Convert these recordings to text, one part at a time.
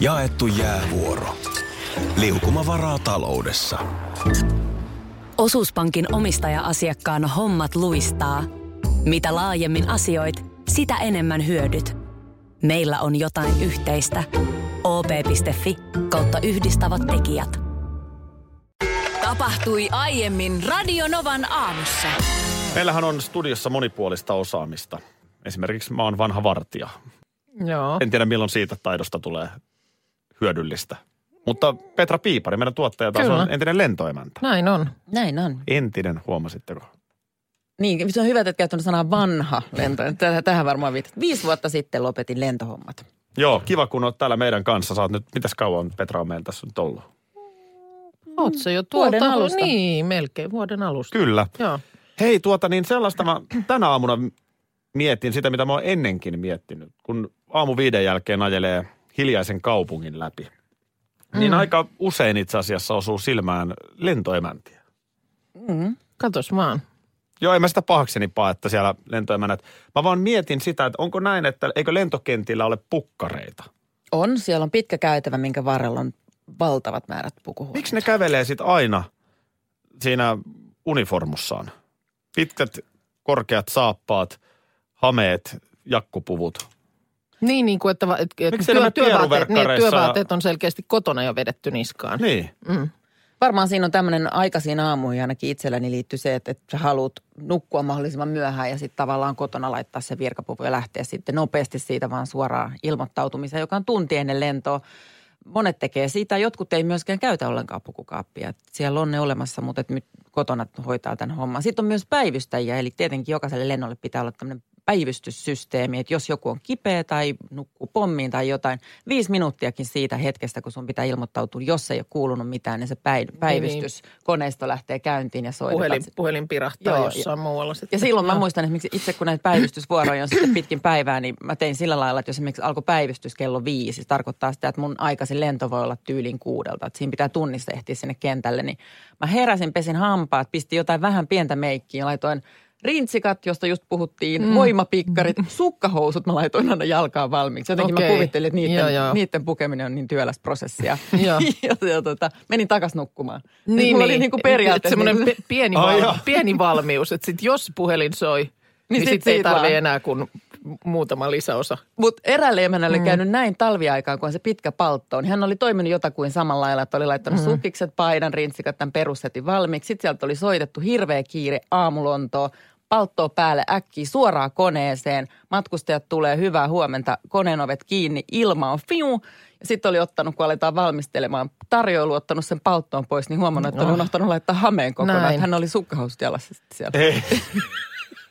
Jaettu jäävuoro. Liukuma varaa taloudessa. Osuuspankin omistaja-asiakkaan hommat luistaa. Mitä laajemmin asioit, sitä enemmän hyödyt. Meillä on jotain yhteistä. op.fi kautta yhdistävät tekijät. Tapahtui aiemmin Radionovan aamussa. Meillähän on studiossa monipuolista osaamista. Esimerkiksi mä oon vanha vartija. Joo. En tiedä milloin siitä taidosta tulee hyödyllistä. Mutta Petra Piipari, meidän tuottaja taas Kyllä. on entinen lentoemäntä. Näin on. Näin on. Entinen, huomasitteko? Niin, se on hyvä, että et käyttänyt sanaa vanha lento. Tähän, varmaan viitat. Viisi vuotta sitten lopetin lentohommat. Joo, kiva kun oot täällä meidän kanssa. Oot nyt, mitäs kauan Petra on meillä tässä nyt ollut? Oot se jo tuolta Vuoden alusta. Niin, melkein vuoden alusta. Kyllä. Joo. Hei tuota niin sellaista mä tänä aamuna mietin sitä, mitä mä oon ennenkin miettinyt. Kun aamu viiden jälkeen ajelee hiljaisen kaupungin läpi. Niin aika usein itse asiassa osuu silmään lentoemäntiä. Katos vaan. Joo, en mä sitä pahakseni paa, että siellä lentoemännät. Mä vaan mietin sitä, että onko näin, että eikö lentokentillä ole pukkareita? On, siellä on pitkä käytävä, minkä varrella on valtavat määrät pukuhuoneita. Miksi ne kävelee sitten aina siinä uniformussaan? Pitkät, korkeat saappaat, hameet, jakkupuvut. Niin, niin kuin, että, va- et, et Miksi enemmän työvaatteet, niin, työvaatteet on selkeästi kotona jo vedetty niskaan. Niin. Mm. Varmaan siinä on tämmöinen aikaisiin aamuihin ainakin itselläni liittyy se, että, että haluat nukkua mahdollisimman myöhään ja sitten tavallaan kotona laittaa se virkapuvu ja lähteä sitten nopeasti siitä vaan suoraan ilmoittautumiseen, joka on tunti ennen lentoa. Monet tekee sitä, jotkut ei myöskään käytä ollenkaan pukukaappia. Siellä on ne olemassa, mutta et nyt kotona hoitaa tämän homman. Sitten on myös päivystäjiä, eli tietenkin jokaiselle lennolle pitää olla tämmöinen päivystyssysteemi, että jos joku on kipeä tai nukkuu pommiin tai jotain, viisi minuuttiakin siitä hetkestä, kun sun pitää ilmoittautua, jos ei ole kuulunut mitään, niin se päi- päivystyskoneisto lähtee käyntiin ja soitetaan. Puhelin, puhelin pirahtaa Joo, jossain muualla. Sitten. Ja silloin mä muistan esimerkiksi itse, kun näitä päivystysvuoroja on sitten pitkin päivää, niin mä tein sillä lailla, että jos esimerkiksi alkoi päivystys kello viisi, se tarkoittaa sitä, että mun aikaisin lento voi olla tyylin kuudelta, että siinä pitää tunnissa ehtiä sinne kentälle, niin mä heräsin, pesin hampaat, pistin jotain vähän pientä meikkiä, laitoin rintsikat, josta just puhuttiin, mm. voimapikkarit, sukkahousut mä laitoin aina jalkaan valmiiksi. Jotenkin Okei. mä kuvittelin, että niiden, Joo, joo. niiden pukeminen on niin työläs prosessi. Ja, Joo. ja, ja tota, menin takas nukkumaan. Niin, Siis mulla niin. oli niin kuin periaatteessa. Semmoinen niin- pieni, val- pieni valmius, että sit jos puhelin soi, niin, niin sit sitten ei siitä tarvitse enää kuin muutama lisäosa. Mutta eräälle emännälle oli käynyt näin talviaikaan, kun on se pitkä paltto, niin hän oli toiminut jotakuin samalla lailla, että oli laittanut mm. sukkikset, paidan, rintsikat, tämän perussetin valmiiksi. Sitten sieltä oli soitettu hirveä kiire aamulontoa, palttoa päälle äkkiä suoraan koneeseen. Matkustajat tulee, hyvää huomenta, koneen ovet kiinni, ilma on fiu. Ja sitten oli ottanut, kun aletaan valmistelemaan tarjoilu, ottanut sen palttoon pois, niin huomannut, että oli Oh. unohtanut laittaa hameen kokonaan. Näin. Hän oli sukkahousut jalassa sitten siellä. Ei.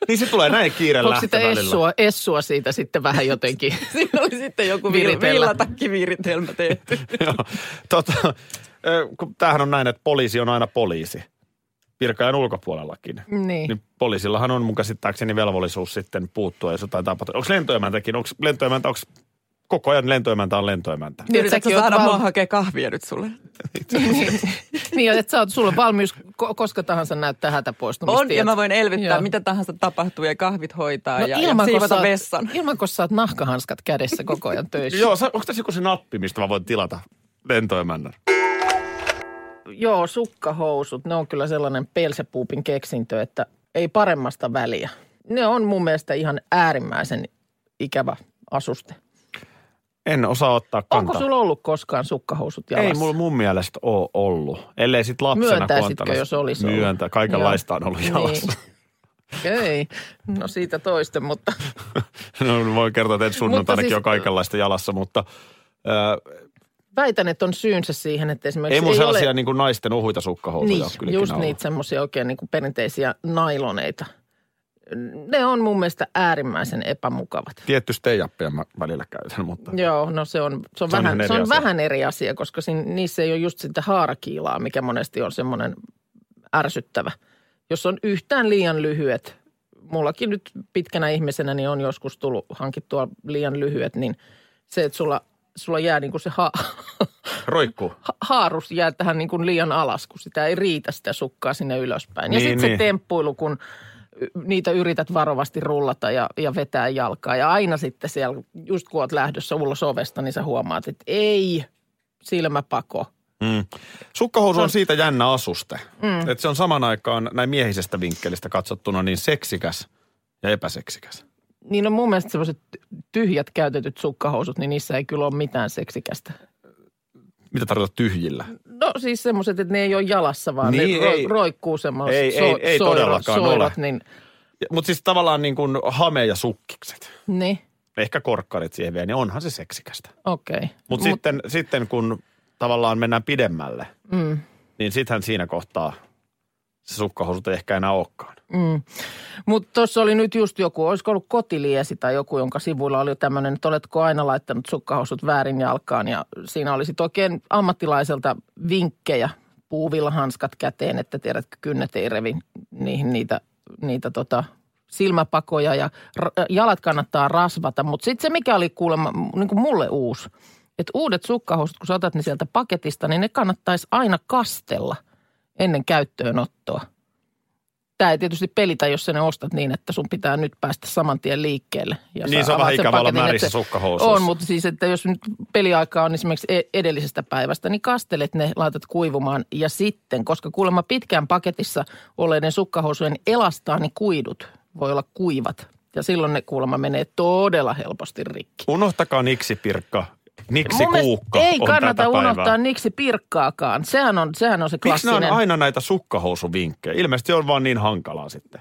niin se tulee näin kiire Onko sitä essua, essua siitä sitten vähän jotenkin? Siinä oli sitten joku villatakkiviritelmä tehty. Joo. Tota, tämähän on näin, että poliisi on aina poliisi. Virkajan ulkopuolellakin. niin. Niin poliisillahan on mun käsittääkseni velvollisuus sitten puuttua, jos jotain tapahtuu. Onko lentoemäntäkin, onko lentoemäntä, onko koko ajan lentoemäntä on lentoemäntä? Niin, Yritätkö saada val- mua hakea kahvia nyt sulle? niin, että sä oot, sulla on valmius ko- koska tahansa näyttää hätäpoistumista. On, ja mä voin elvyttää, Joo. mitä tahansa tapahtuu ja kahvit hoitaa No ja, ja ilman, kun siivota sä, vessan. ilman, kun sä oot nahkahanskat kädessä koko ajan töissä. Joo, sa- onko tässä joku se nappi, mistä mä voin tilata lentoemännän? Joo, sukkahousut, ne on kyllä sellainen pelsepuupin keksintö, että ei paremmasta väliä. Ne on mun mielestä ihan äärimmäisen ikävä asuste. En osaa ottaa kantaa. Onko sulla ollut koskaan sukkahousut jalassa? Ei mulla mun mielestä ole ollut. Ellei sit lapsena Myöntäisitkö, jos olisi ollut? Myöntä. Kaikenlaista on ollut Joo. jalassa. Niin. Ei, no siitä toisten, mutta no, voin kertoa, että sunnuntainakin siis- on kaikenlaista jalassa, mutta äh, väitän, että on syynsä siihen, että esimerkiksi ei mun sellaisia ole... niin kuin naisten uhuita sukkahousuja Niin, kyllä just niitä semmoisia oikein niin kuin perinteisiä nailoneita. Ne on mun mielestä äärimmäisen epämukavat. Tietty steijappia mä välillä käytän, mutta Joo, no se on, se on, Se on vähän, se eri on asia. vähän eri asia, koska siinä, niissä ei ole just sitä haarakiilaa, mikä monesti on semmoinen ärsyttävä. Jos on yhtään liian lyhyet, mullakin nyt pitkänä ihmisenä niin on joskus tullut hankittua liian lyhyet, niin se, että sulla, sulla jää niin kuin se ha, roikkuu. ha- haarus jää tähän niin kuin liian alas, kun sitä ei riitä sitä sukkaa sinne ylöspäin. Ja Niin, sitten niin. se temppuilu, kun niitä yrität varovasti rullata ja, ja vetää jalkaa. Ja aina sitten siellä, just kun oot lähdössä ulos ovesta, niin sä huomaat, että ei, silmäpako. Mm. Sukkahousu on siitä jännä asuste. Mm. Että se on saman aikaan näin miehisestä vinkkelistä katsottuna niin seksikäs ja epäseksikäs. Niin on mun mielestä sellaiset tyhjät käytetyt sukkahousut, niin niissä ei kyllä ole mitään seksikästä. Mitä tarkoitat tyhjillä? No siis semmoiset, että ne ei ole jalassa, vaan Niin, ne ro- ei. roikkuu semmoiset Ei- ei- ei todellakaan soirat, ole. niin, Mutta siis tavallaan niin kuin hame ja sukkikset. niin Ehkä korkkarit siihen vielä, niin onhan se seksikästä. okei. Okay. Mutta sitten, sitten kun tavallaan mennään pidemmälle, Mm, niin sittenhän siinä kohtaa se sukkahousut ei ehkä enää olekaan. mm. Mutta tuossa oli nyt just joku, olisiko ollut kotiliesi tai joku, jonka sivuilla oli tämmöinen, että oletko aina laittanut sukkahousut väärin jalkaan. Ja siinä oli sitten oikein ammattilaiselta vinkkejä, puuvillahanskat käteen, että tiedätkö, kynnet ei revi niihin niitä, niitä tota, silmäpakoja ja ra- jalat kannattaa rasvata. Mutta sitten se, mikä oli kuulemma niin kuin mulle uusi, että uudet sukkahousut, kun sä otat ne sieltä paketista, niin ne kannattaisi aina kastella ennen käyttöönottoa. Tämä ei tietysti pelitä, jos sä ne ostat niin, että sun pitää nyt päästä saman tien liikkeelle. Ja Niin, se on vähän sen ikävä olla se- sukkahousuissa. On, mutta siis, että jos nyt peliaika on esimerkiksi e- edellisestä päivästä, niin kastelet ne, laitat kuivumaan ja sitten, koska kuulemma pitkään paketissa olleiden sukkahousujen elastaani kuidut voi olla kuivat. Ja silloin ne kuulemma menee todella helposti rikki. Unohtakaa niksi pirkka, niksi Mun kuukka ei kannata tätä päivää. unohtaa niksi pirkkaakaan. Sehän on, sehän on se Miksi nämä klassinen. on aina näitä sukkahousuvinkkejä? Ilmeisesti on vaan niin hankalaa sitten.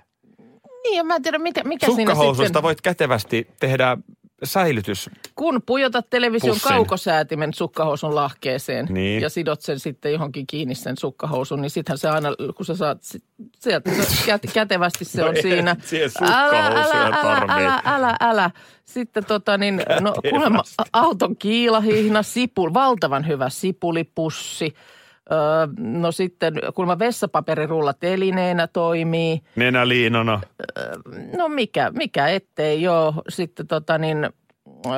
Niin, ja mä en tiedä, mikä, mikä siinä Sukkahousuista sitten... voit kätevästi tehdä säilytys. Kun pujotat television Pussin. kaukosäätimen sukkahousun lahkeeseen Niin. ja sidot sen sitten johonkin kiinni sen sukkahousun, niin sittenhän se aina, kun sä saat sieltä, se kät, kätevästi se No on ei siinä. älä, älä, tarvii. älä, älä, älä. Sitten tota niin, no kuulemma auton kiilahihna, sipul, valtavan hyvä sipulipussi. Öö, no sitten kuulemma vessapaperirulla telineenä toimii. Nenäliinana. No mikä, mikä ettei joo. Sitten tota niin,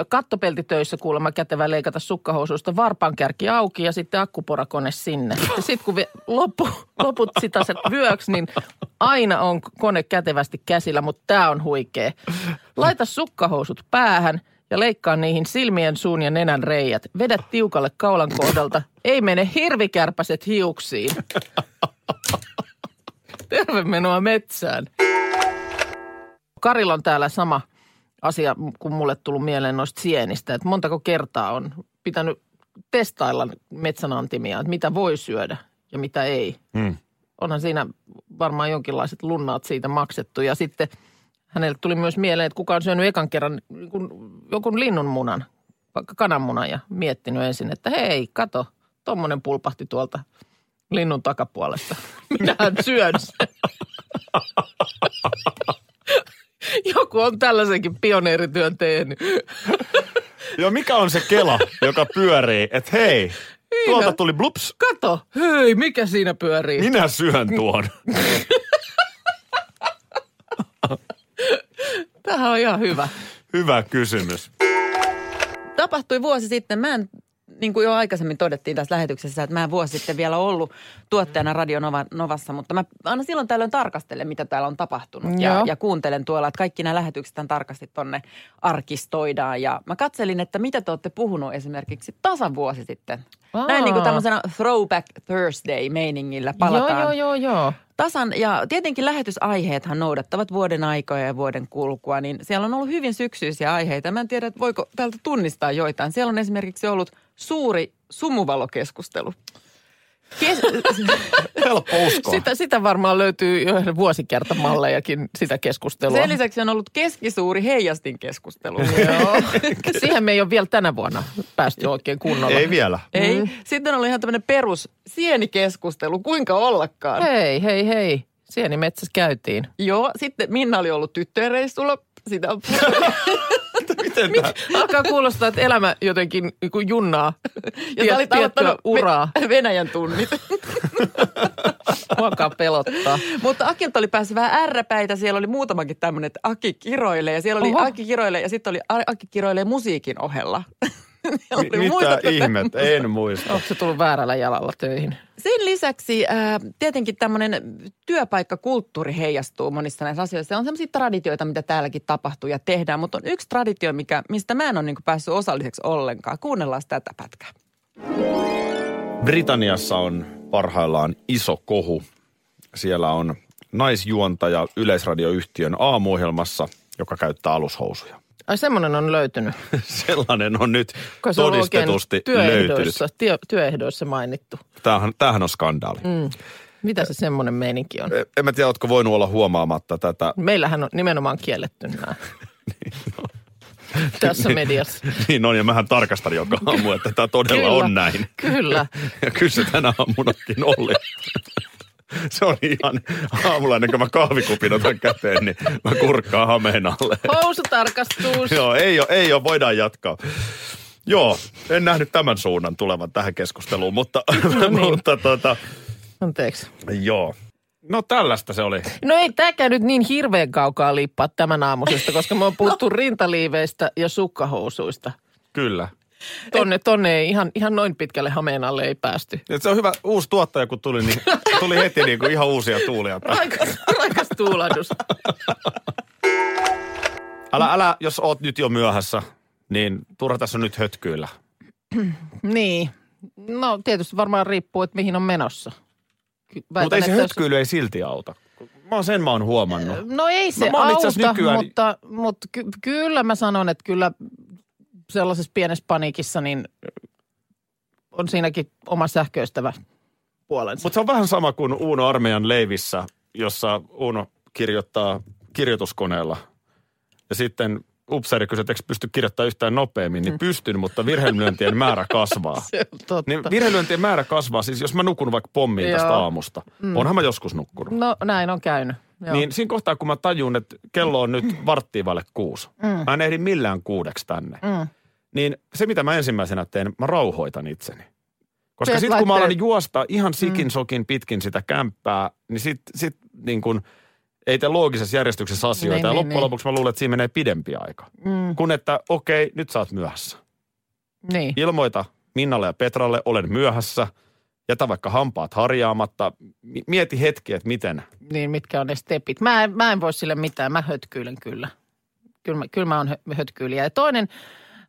kattopeltitöissä kuulemma kätevä leikata sukkahousuista varpankärki auki ja sitten akkuporakone sinne. Ja sitten kun loppu, loput sitä se vyöksi, niin aina on kone kätevästi käsillä, mutta tämä on huikea. Laita sukkahousut päähän ja leikkaa niihin silmien, suun ja nenän reijät. Vedä tiukalle kaulan kohdalta. Ei mene hirvikärpäset hiuksiin. Terve menoa metsään. Karilla on täällä sama asia, kun mulle tullut mieleen noista sienistä, että montako kertaa on pitänyt testailla metsänantimia, että mitä voi syödä ja mitä ei. Mm. Onhan siinä varmaan jonkinlaiset lunnaat siitä maksettu. Ja sitten hänelle tuli myös mieleen, että kuka on syönyt ekan kerran niin kuin jonkun linnunmunan, vaikka kananmunan ja miettinyt ensin, että hei, kato, tommonen pulpahti tuolta linnun takapuolesta. Minähän syön sen. Joku on tällaisenkin pioneerityön tehnyt. Joo, mikä on se kela, joka pyörii, että hei, tuolta tuli blups, Kato, hei, mikä siinä pyörii? minä syön tuon. Tämähän on ihan hyvä. Hyvä kysymys. tapahtui vuosi sitten. Mä en, niin kuin jo aikaisemmin todettiin tässä lähetyksessä, että mä en vuosi sitten vielä ollut tuottajana Radio Nova, Novassa, mutta mä aina silloin tällöin tarkastelen, mitä täällä on tapahtunut. Ja, Joo. ja kuuntelen tuolla, että kaikki nämä lähetykset tarkasti tonne arkistoidaan. Ja mä katselin, että mitä te olette puhunut esimerkiksi tasan vuosi sitten. Aa. Näin niin kuin tämmöisenä Throwback Thursday-meiningillä palataan. Joo, joo, joo, joo. Tasan, ja tietenkin lähetysaiheethan noudattavat vuoden aikoja ja vuoden kulkua, niin siellä on ollut hyvin syksyisiä aiheita. Mä en tiedä, että voiko täältä tunnistaa joitain. Siellä on esimerkiksi ollut suuri sumuvalokeskustelu. Kes- Helppo uskoa. Sitä, sitä varmaan löytyy jo vuosikertamallejakin sitä keskustelua. Sen lisäksi on ollut keskisuuri heijastin keskustelu. Joo. Siihen me ei ole vielä tänä vuonna päästy oikein kunnolla. Ei vielä. Ei. Sitten oli ihan tämmöinen perus sienikeskustelu, kuinka ollakaan. Hei, hei, hei. Sienimetsässä käytiin. Joo, sitten Minna oli ollut tyttöjen reissulla. Sitä on Miten tää? Alkaa kuulostaa, että elämä jotenkin niin kuin junnaa Ja Tiet- olit tiettyä aloittanut uraa. Ve- Venäjän tunnit. Mua alkaa pelottaa. Mutta Akilta oli päässyt vähän ärräpäitä. Siellä oli muutamakin tämmöinen, että Aki kiroilee. Ja siellä oli Oho. Aki kiroilee ja sitten oli Aki kiroilee musiikin ohella. Mitä muistatko ihmettä? En muista. Onko se tullut väärällä jalalla töihin? Sen lisäksi äh, tietenkin tämmöinen työpaikkakulttuuri heijastuu monissa näissä asioissa. On sellaisia traditioita, mitä täälläkin tapahtuu ja tehdään, mutta on yksi traditio, mikä, mistä mä en ole niin päässyt osalliseksi ollenkaan. Kuunnellaan tätä pätkää. Britanniassa on parhaillaan iso kohu. Siellä on naisjuontaja yleisradioyhtiön aamuohjelmassa, joka käyttää alushousuja. Ai semmoinen on löytynyt. Sellainen on nyt Kai se on todistetusti löytynyt. työehdoissa, työ, työehdoissa mainittu. Tämähän, tämähän on skandaali. Mm. Mitä se semmoinen meininki on? En mä tiedä, ootko voinut olla huomaamatta tätä. Meillähän on nimenomaan kielletty nämä. no. Tässä mediassa. niin on, ja mähän tarkastan joka aamu, että tämä todella Kyllä, on näin. Kyllä. Ja kyllä se tänä aamunakin oli. Se on ihan aamulla ennen kuin mä kahvikupin otan käteen, niin mä kurkkaan hameen alle. Housutarkastus. Joo, ei ole, ei ole, voidaan jatkaa. Joo, en nähnyt tämän suunnan tulevan tähän keskusteluun, mutta, No niin. mutta tota, Anteeksi. joo. No tällaista se oli. No ei tämäkään nyt niin hirveän kaukaa liippaa tämän aamusesta, koska me on puhuttu rintaliiveistä ja sukkahousuista. Kyllä. Tonne, tonne ei ihan, ihan noin pitkälle hameen alle ei päästy. Et se on hyvä, uusi tuottaja kun tuli, niin tuli heti niin kuin ihan uusia tuulia. Raikas, raikas tuulahdus. Älä, älä, jos oot nyt jo myöhässä, niin turha tässä on nyt hötkyillä. Niin. No tietysti varmaan riippuu, että mihin on menossa. Mutta ei se että jos- hötkyily ei silti auta. Mä oon sen mä oon huomannut. No ei se Mä- mä auta, nykyään- mutta, mutta ky- kyllä mä sanon, että kyllä sellaisessa pienessä paniikissa niin on siinäkin oma sähköistävä puolensa. Mutta se on vähän sama kuin Uuno armeijan leivissä, jossa Uuno kirjoittaa kirjoituskoneella. Ja sitten upseeri kysyy, että pysty kirjoittamaan yhtään nopeammin, niin pystyn, mutta virheilyöntien määrä kasvaa. Se on totta. Niin virheilyöntien määrä kasvaa, siis jos mä nukun vaikka pommiin tästä Joo. aamusta. Mm. Onhan mä joskus nukkunut. No näin on käynyt. Joo. Niin siinä kohtaa, kun mä tajun, että kello on nyt varttiin vaille kuusi. Mm. Mä en ehdi millään kuudeksi tänne. Mm. Niin se, mitä mä ensimmäisenä teen, mä rauhoitan itseni. Koska sitten kun mä alan juosta ihan sikin sokin pitkin sitä kämppää, niin sit, sit niin kun, ei tee loogisessa järjestyksessä asioita. Niin, ja niin, loppujen niin. lopuksi mä luulen, että siinä menee pidempi aika. Mm. Kun että okei, nyt sä oot myöhässä. Niin. Ilmoita Minnalle ja Petralle, olen myöhässä. Jätä vaikka hampaat harjaamatta. Mi- Mieti hetki, että miten. niin, mitkä on ne stepit. Mä en, mä en voi sille mitään, mä hötkyilen kyllä. Kyllä mä, kyllä mä oon hö- hötkyilijä. Ja toinen,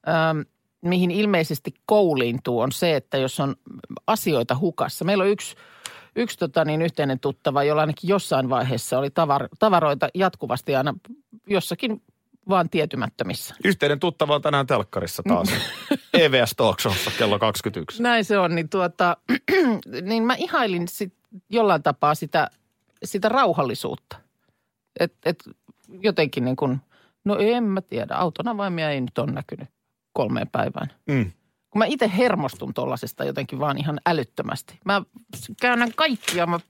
ähm, mihin ilmeisesti kouliintuu, on se, että jos on asioita hukassa. Meillä on yksi, yksi tota niin, yhteinen tuttava, jolla ainakin jossain vaiheessa oli tavar, tavaroita jatkuvasti aina jossakin vaan tietymättömissä. Yhteinen tuttava on tänään telkkarissa taas. EVS Talk Showssa kello 21. Näin se on, niin, tuota, niin mä ihailin sit jollain tapaa sitä, sitä rauhallisuutta. Et, et jotenkin niin kuin, no en mä tiedä, auton avaimia ei nyt ole näkynyt kolmeen päivään. Mm. Kun mä itse hermostun tollasesta jotenkin vaan ihan älyttömästi. Mä käännän kaikkia, mä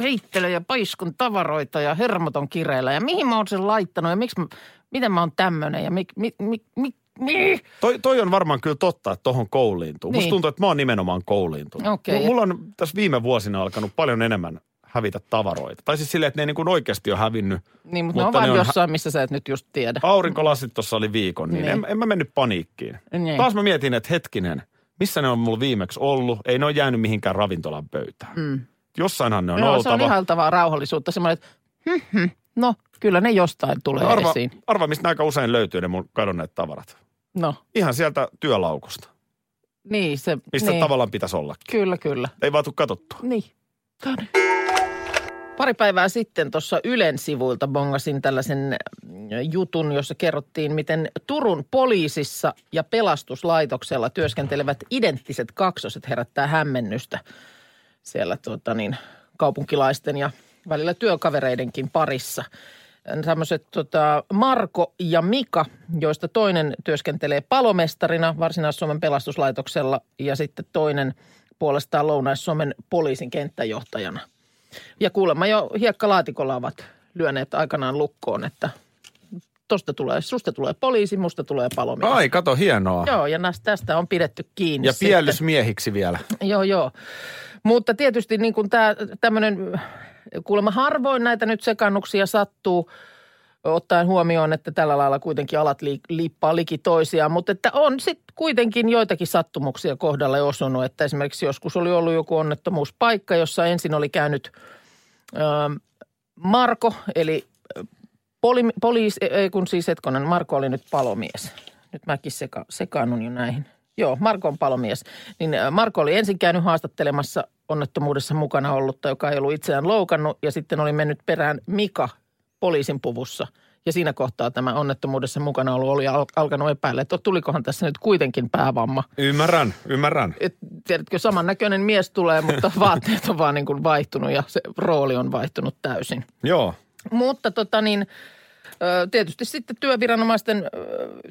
heittelen ja paiskun tavaroita ja hermot on kireillä. Ja mihin mä oon sen laittanut ja miksi mä, miten mä oon tämmönen ja mi, mi, mi, mi, mi. Toi, toi on varmaan kyllä totta, että tohon kouliintuu. Musta Niin. tuntuu, että mä oon nimenomaan kouliintunut. Okei. Mulla on tässä viime vuosina alkanut paljon enemmän hävitä tavaroita. Tai siis silleen, että ne ei niin kuin oikeasti ole hävinnyt. Niin, mutta, Mutta ne on vaan on hä- jossain, missä sä et nyt just tiedä. Aurinkolasit tuossa oli viikon, niin, Niin. En, en mä mennyt paniikkiin. Niin. Taas mä mietin, että hetkinen, missä ne on mulla viimeksi ollut? Ei ne ole jäänyt mihinkään ravintolan pöytään. Mm. Jossainhan ne on se oltava. on ihailtavaa rauhallisuutta. Semmoinen, että hm, hm, no kyllä ne jostain tulee arva, esiin. arva, mistä aika usein löytyy ne mun kadonneet tavarat. No, Ihan sieltä työlaukusta, niin se. mistä niin. tavallaan pitäisi ollakin. Kyllä, kyllä. Ei vaan tule katsottua. Niin. Tonne. Pari päivää sitten tuossa Ylen sivuilta bongasin tällaisen mm, jutun, jossa kerrottiin, miten Turun poliisissa ja pelastuslaitoksella työskentelevät identtiset kaksoset herättää hämmennystä siellä tuota niin, kaupunkilaisten ja välillä työkavereidenkin parissa. Tämmöiset tota, Marko ja Mika, joista toinen työskentelee palomestarina Varsinais-Suomen pelastuslaitoksella ja sitten toinen puolestaan Lounais-Suomen poliisin kenttäjohtajana. Ja kuulemma jo hiekkalaatikolla ovat lyöneet aikanaan lukkoon, että tosta tulee, susta tulee poliisi, musta tulee palomies. Ai, kato, hienoa. Joo, ja näistä, tästä on pidetty kiinni. Ja piellysmiehiksi vielä. Joo, joo. Mutta tietysti niin kuin tämä tämmöinen, kuulemma harvoin näitä nyt sekannuksia sattuu, ottaen huomioon, että tällä lailla kuitenkin alat li, liippaa liki toisiaan. Mutta että on sitten kuitenkin joitakin sattumuksia kohdalle osunut, että esimerkiksi joskus oli ollut joku onnettomuuspaikka, jossa ensin oli käynyt ö, Marko, eli poli, poliisi, ei kun siis hetkonen, Marko oli nyt palomies. Nyt mäkin seka, sekaannun jo näihin. Joo, Marko on palomies. Niin ö, Marko oli ensin käynyt haastattelemassa onnettomuudessa mukana ollutta, joka ei ollut itseään loukannut, ja sitten oli mennyt perään Mika poliisin puvussa. Ja siinä kohtaa tämä onnettomuudessa mukana ollut oli al- alkanut epäillä, että tulikohan tässä nyt kuitenkin päävamma. Ymmärrän, ymmärrän. Et, tiedätkö, samannäköinen mies tulee, mutta vaatteet on vaan niin kuin vaihtunut ja se rooli on vaihtunut täysin. Joo. Mutta tota niin, tietysti sitten työviranomaisten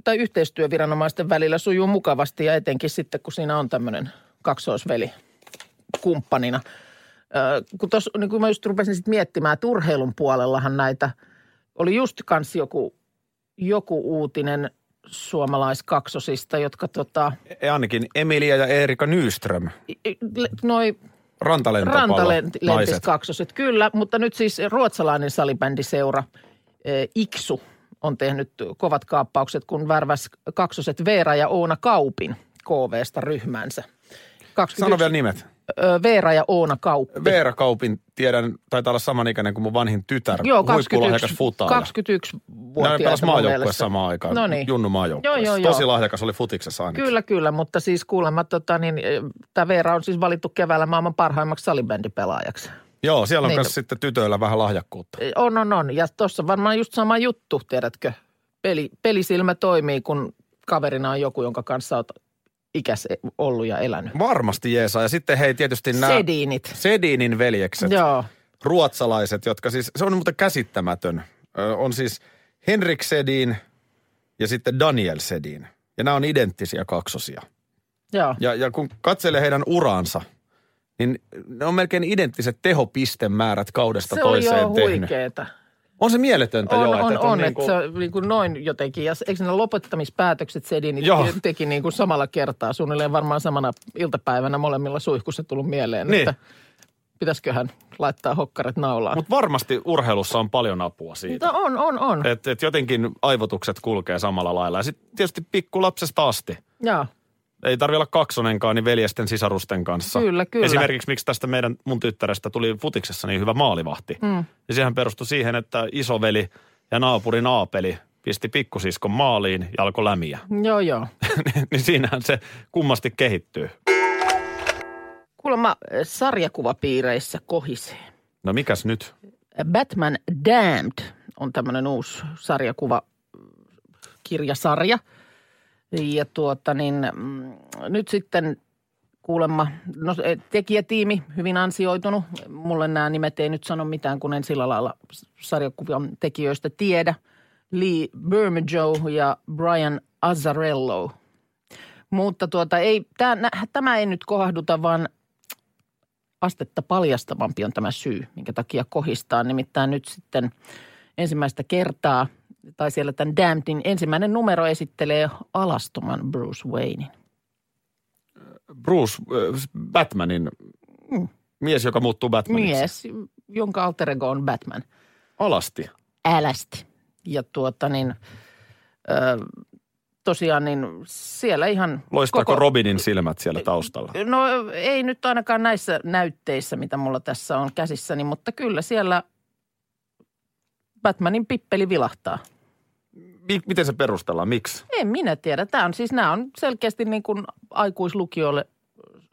tai yhteistyöviranomaisten välillä sujuu mukavasti ja etenkin sitten, kun siinä on tämmöinen kaksoisveli kumppanina. Ö, Kun tuossa, niin kun mä just rupesin sitten miettimään, että urheilun puolellahan näitä, oli just kans joku, joku uutinen suomalaiskaksosista, jotka tota, E, ainakin Emilia ja Erika Nyström, noi. Rantalentis-kaksoset, kyllä. Mutta nyt siis ruotsalainen salibändiseura eh, Iksu on tehnyt kovat kaappaukset, kun värväs kaksoset Veera ja Oona Kaupin KVsta ryhmänsä. 21, Sano vielä nimet. Veera ja Oona Kauppi. Veera Kaupin, tiedän, taitaa olla samanikäinen kuin mun vanhin tytär. Joo, Huippulahjakas 21, futaaja. 21 Nämä vuotiaita pelas mun maajoukkueessa samaan aikaan. No niin. Junnu maajoukkueessa. Joo, joo, Tosi lahjakas oli futiksessa ainakin. Kyllä, kyllä, mutta siis kuulemma tota, niin, tämä Veera on siis valittu keväällä maailman parhaimmaksi salibändipelaajaksi. Joo, siellä on Niin. myös sitten tytöillä vähän lahjakkuutta. On, on, on. Ja tuossa varmaan just sama juttu, tiedätkö. Peli, pelisilmä toimii, kun kaverina on joku, jonka kanssa olet ikäs ollut ja elänyt. Varmasti Jeesa. Ja sitten hei tietysti nämä Sediinit. Sedinin veljekset. Joo. ruotsalaiset, jotka siis, se on muuten käsittämätön. Ö, on siis Henrik Sedin ja sitten Daniel Sedin. Ja nämä on identtisiä kaksosia. Joo. Ja, ja kun katselee heidän uransa, niin ne on melkein identtiset tehopistemäärät kaudesta Se toiseen jo tehnyt. huikeeta. On se mieletöntä On, jo, on, että on, niin että kuin, se on niin kuin noin jotenkin. Ja eikö ne lopettamispäätökset Sedinit Joo. teki niin kuin samalla kertaa, suunnilleen varmaan samana iltapäivänä molemmilla suihkussa tullut mieleen, Niin. että pitäisiköhän laittaa hokkaret naulaan. Mutta varmasti urheilussa on paljon apua siitä. Mutta on, on, on. Että et jotenkin aivotukset kulkee samalla lailla. Ja sitten tietysti pikkulapsesta asti. Joo. Ei tarvi olla kaksonenkaan, niin veljesten sisarusten kanssa. Kyllä, kyllä. Esimerkiksi miksi tästä meidän mun tyttärestä tuli futiksessa niin hyvä maalivahti. Mm. Ja sehän perustui siihen, että isoveli ja naapurin Aapeli pisti pikkusiskon maaliin ja alkoi lämiä. Joo, joo. niin siinähän se kummasti kehittyy. Kuulemma eh, sarjakuvapiireissä kohisee. No mikäs nyt? Batman Damned on tämmöinen uusi sarjakuva kirjasarja. Ja tuota niin, mm, nyt sitten kuulemma, no se tekijätiimi hyvin ansioitunut. Mulle nämä nimet ei nyt sano mitään, kun en sillä lailla sarjakuvan tekijöistä tiedä. Lee Bermejo ja Brian Azzarello. Mutta tuota ei, tämä, tämä ei nyt kohduta, vaan astetta paljastavampi on tämä syy, minkä takia kohistaa. Nimittäin nyt sitten ensimmäistä kertaa, tai siellä tämän Damnedin ensimmäinen numero esittelee alastoman Bruce Waynein. Bruce, äh, Batmanin mies, joka muuttuu Batmaniksi. Mies, jonka alter ego on Batman. Alasti. Älästi. Ja tuota niin, ö, tosiaan niin siellä ihan... Loistaako Robinin silmät siellä taustalla? No ei nyt ainakaan näissä näytteissä, mitä mulla tässä on käsissäni, mutta kyllä siellä Batmanin pippeli vilahtaa. Mi- miten se perustellaan? Miksi? En minä tiedä. Tämä on siis, nämä on selkeästi niin kuin aikuislukijoille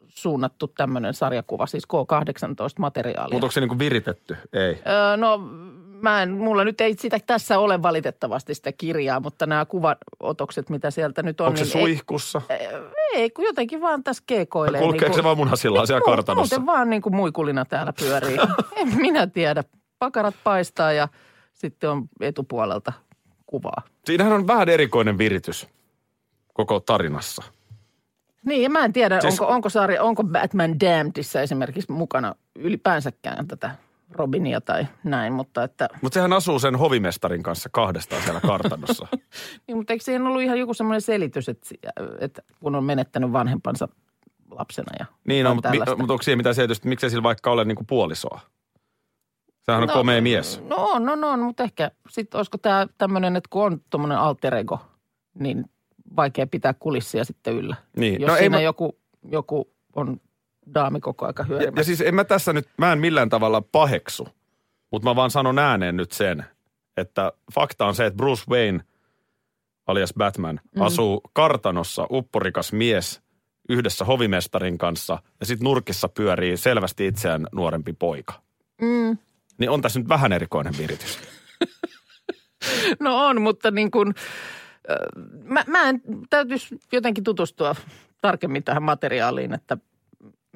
suunnattu tämmöinen sarjakuva, siis K18-materiaalia. Mutta onko se niinku viritetty? Ei. Öö, no mä en, mulla nyt ei sitä tässä ole valitettavasti sitä kirjaa, mutta nämä kuvaotokset, mitä sieltä nyt on. Onko se niin ei- suihkussa? Ei, kun jotenkin vaan tässä keekoilee. Kulkeeko niin se vaan munasillaan siellä Mu- kartanossa? Muuten vaan niin kuin muikulina täällä pyörii. en minä tiedä. Pakarat paistaa ja sitten on etupuolelta kuvaa. Siinähän on vähän erikoinen viritys koko tarinassa. Niin, ja mä en tiedä, Siis- onko, onko, sarja, onko Batman Damnedissä esimerkiksi mukana ylipäänsäkään tätä Robinia tai näin, mutta että... Mutta sehän asuu sen hovimestarin kanssa kahdestaan siellä kartanossa. Niin, mutta eikö siihen ollut ihan joku semmoinen selitys, että, että kun on menettänyt vanhempansa lapsena ja niin jotain mutta, mutta onko siihen mitään selitystä, että miksei sillä vaikka ole niinku puolisoa? Sehän on No, komea mies. No on, no, on, mutta ehkä sitten olisiko tämä tämmöinen, että kun on tuommoinen alter ego, niin vaikea pitää kulissia sitten yllä. Niin. Jos No no, ei siinä mä- joku, joku on daami koko aika Ja, hyörimässä. ja siis en mä tässä nyt, mä en millään tavalla paheksu, mutta mä vaan sanon ääneen nyt sen, että fakta on se, että Bruce Wayne alias Batman mm. asuu kartanossa upporikas mies yhdessä hovimestarin kanssa ja sitten nurkissa pyörii selvästi itseään nuorempi poika. Mm. Niin on tässä nyt vähän erikoinen viritys. No on, mutta niin kuin, mä, mä en, täytyisi jotenkin tutustua tarkemmin tähän materiaaliin, että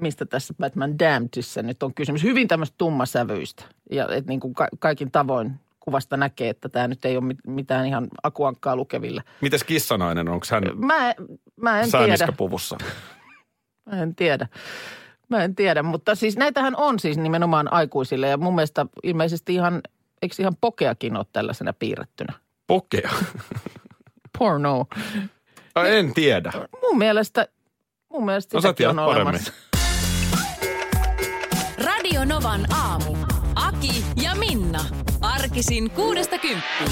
mistä tässä Batman Damnedissa nyt on kysymys. Hyvin tämmöistä tummasävyistä ja et niin kuin ka- kaikin tavoin kuvasta näkee, että tämä nyt ei ole mit- mitään ihan akuankkaa lukeville. Mites kissanainen, onko hän Mä, mä en tiedä. sääniskäpuvussa? Mä en tiedä. Mä en tiedä, mutta siis näitähän on siis nimenomaan aikuisille ja mun mielestä ilmeisesti ihan, eikö ihan pokeakin ole tällaisena piirrettynä? Pokea. Porno. en tiedä. Mun mielestä, mun mielestä No sitäkin on paremmin. olemassa. Radio Novan aamu. Aki ja Minna. Arkisin kuudesta kymppiin.